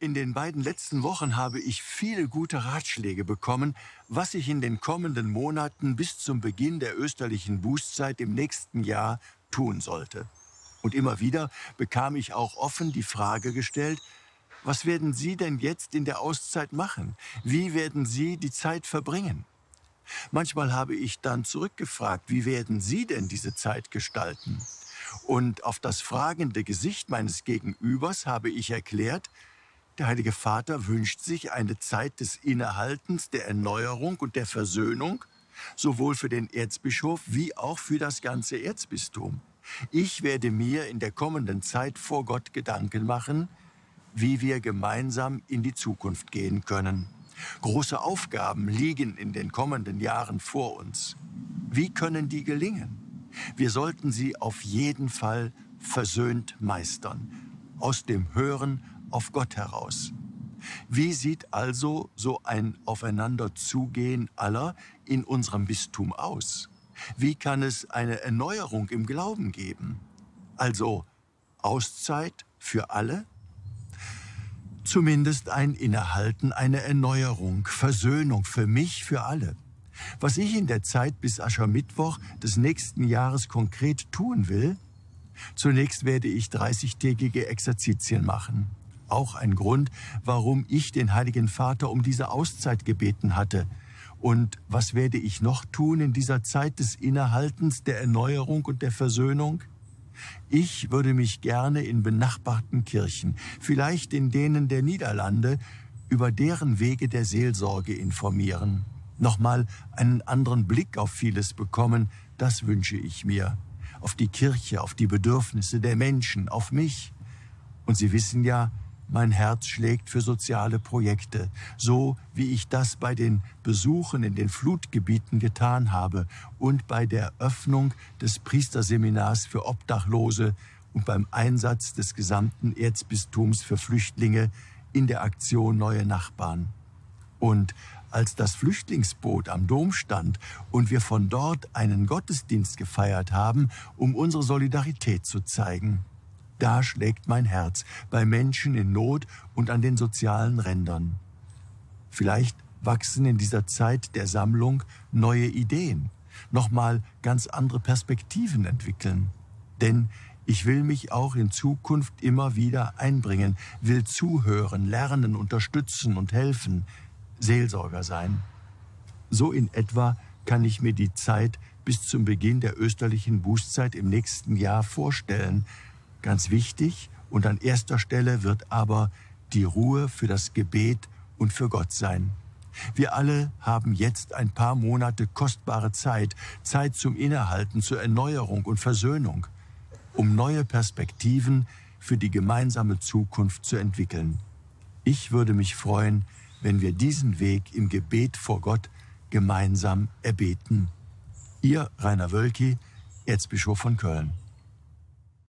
In den beiden letzten Wochen habe ich viele gute Ratschläge bekommen, was ich in den kommenden Monaten bis zum Beginn der österlichen Bußzeit im nächsten Jahr tun sollte. Und immer wieder bekam ich auch offen die Frage gestellt, was werden Sie denn jetzt in der Auszeit machen? Wie werden Sie die Zeit verbringen? Manchmal habe ich dann zurückgefragt, wie werden Sie denn diese Zeit gestalten? Und auf das fragende Gesicht meines Gegenübers habe ich erklärt, der Heilige Vater wünscht sich eine Zeit des Innehaltens, der Erneuerung und der Versöhnung, sowohl für den Erzbischof wie auch für das ganze Erzbistum. Ich werde mir in der kommenden Zeit vor Gott Gedanken machen, wie wir gemeinsam in die Zukunft gehen können. Große Aufgaben liegen in den kommenden Jahren vor uns. Wie können die gelingen? Wir sollten sie auf jeden Fall versöhnt meistern, aus dem Hören auf Gott heraus. Wie sieht also so ein Aufeinanderzugehen aller in unserem Bistum aus? Wie kann es eine Erneuerung im Glauben geben? Also Auszeit für alle? Zumindest ein Innehalten, eine Erneuerung, Versöhnung für mich, für alle. Was ich in der Zeit bis Aschermittwoch des nächsten Jahres konkret tun will, zunächst werde ich 30-tägige Exerzitien machen. Auch ein Grund, warum ich den Heiligen Vater um diese Auszeit gebeten hatte. Und was werde ich noch tun in dieser Zeit des Innehaltens, der Erneuerung und der Versöhnung? Ich würde mich gerne in benachbarten Kirchen, vielleicht in denen der Niederlande, über deren Wege der Seelsorge informieren. Nochmal einen anderen Blick auf vieles bekommen, das wünsche ich mir. Auf die Kirche, auf die Bedürfnisse der Menschen, auf mich. Und Sie wissen ja, mein Herz schlägt für soziale Projekte, so wie ich das bei den Besuchen in den Flutgebieten getan habe und bei der Öffnung des Priesterseminars für Obdachlose und beim Einsatz des gesamten Erzbistums für Flüchtlinge in der Aktion Neue Nachbarn. Und als das Flüchtlingsboot am Dom stand und wir von dort einen Gottesdienst gefeiert haben, um unsere Solidarität zu zeigen. Da schlägt mein Herz bei Menschen in Not und an den sozialen Rändern. Vielleicht wachsen in dieser Zeit der Sammlung neue Ideen, nochmal ganz andere Perspektiven entwickeln. Denn ich will mich auch in Zukunft immer wieder einbringen, will zuhören, lernen, unterstützen und helfen, Seelsorger sein. So in etwa kann ich mir die Zeit bis zum Beginn der österlichen Bußzeit im nächsten Jahr vorstellen, Ganz wichtig und an erster Stelle wird aber die Ruhe für das Gebet und für Gott sein. Wir alle haben jetzt ein paar Monate kostbare Zeit, Zeit zum Innehalten, zur Erneuerung und Versöhnung, um neue Perspektiven für die gemeinsame Zukunft zu entwickeln. Ich würde mich freuen, wenn wir diesen Weg im Gebet vor Gott gemeinsam erbeten. Ihr Rainer Wölki, Erzbischof von Köln.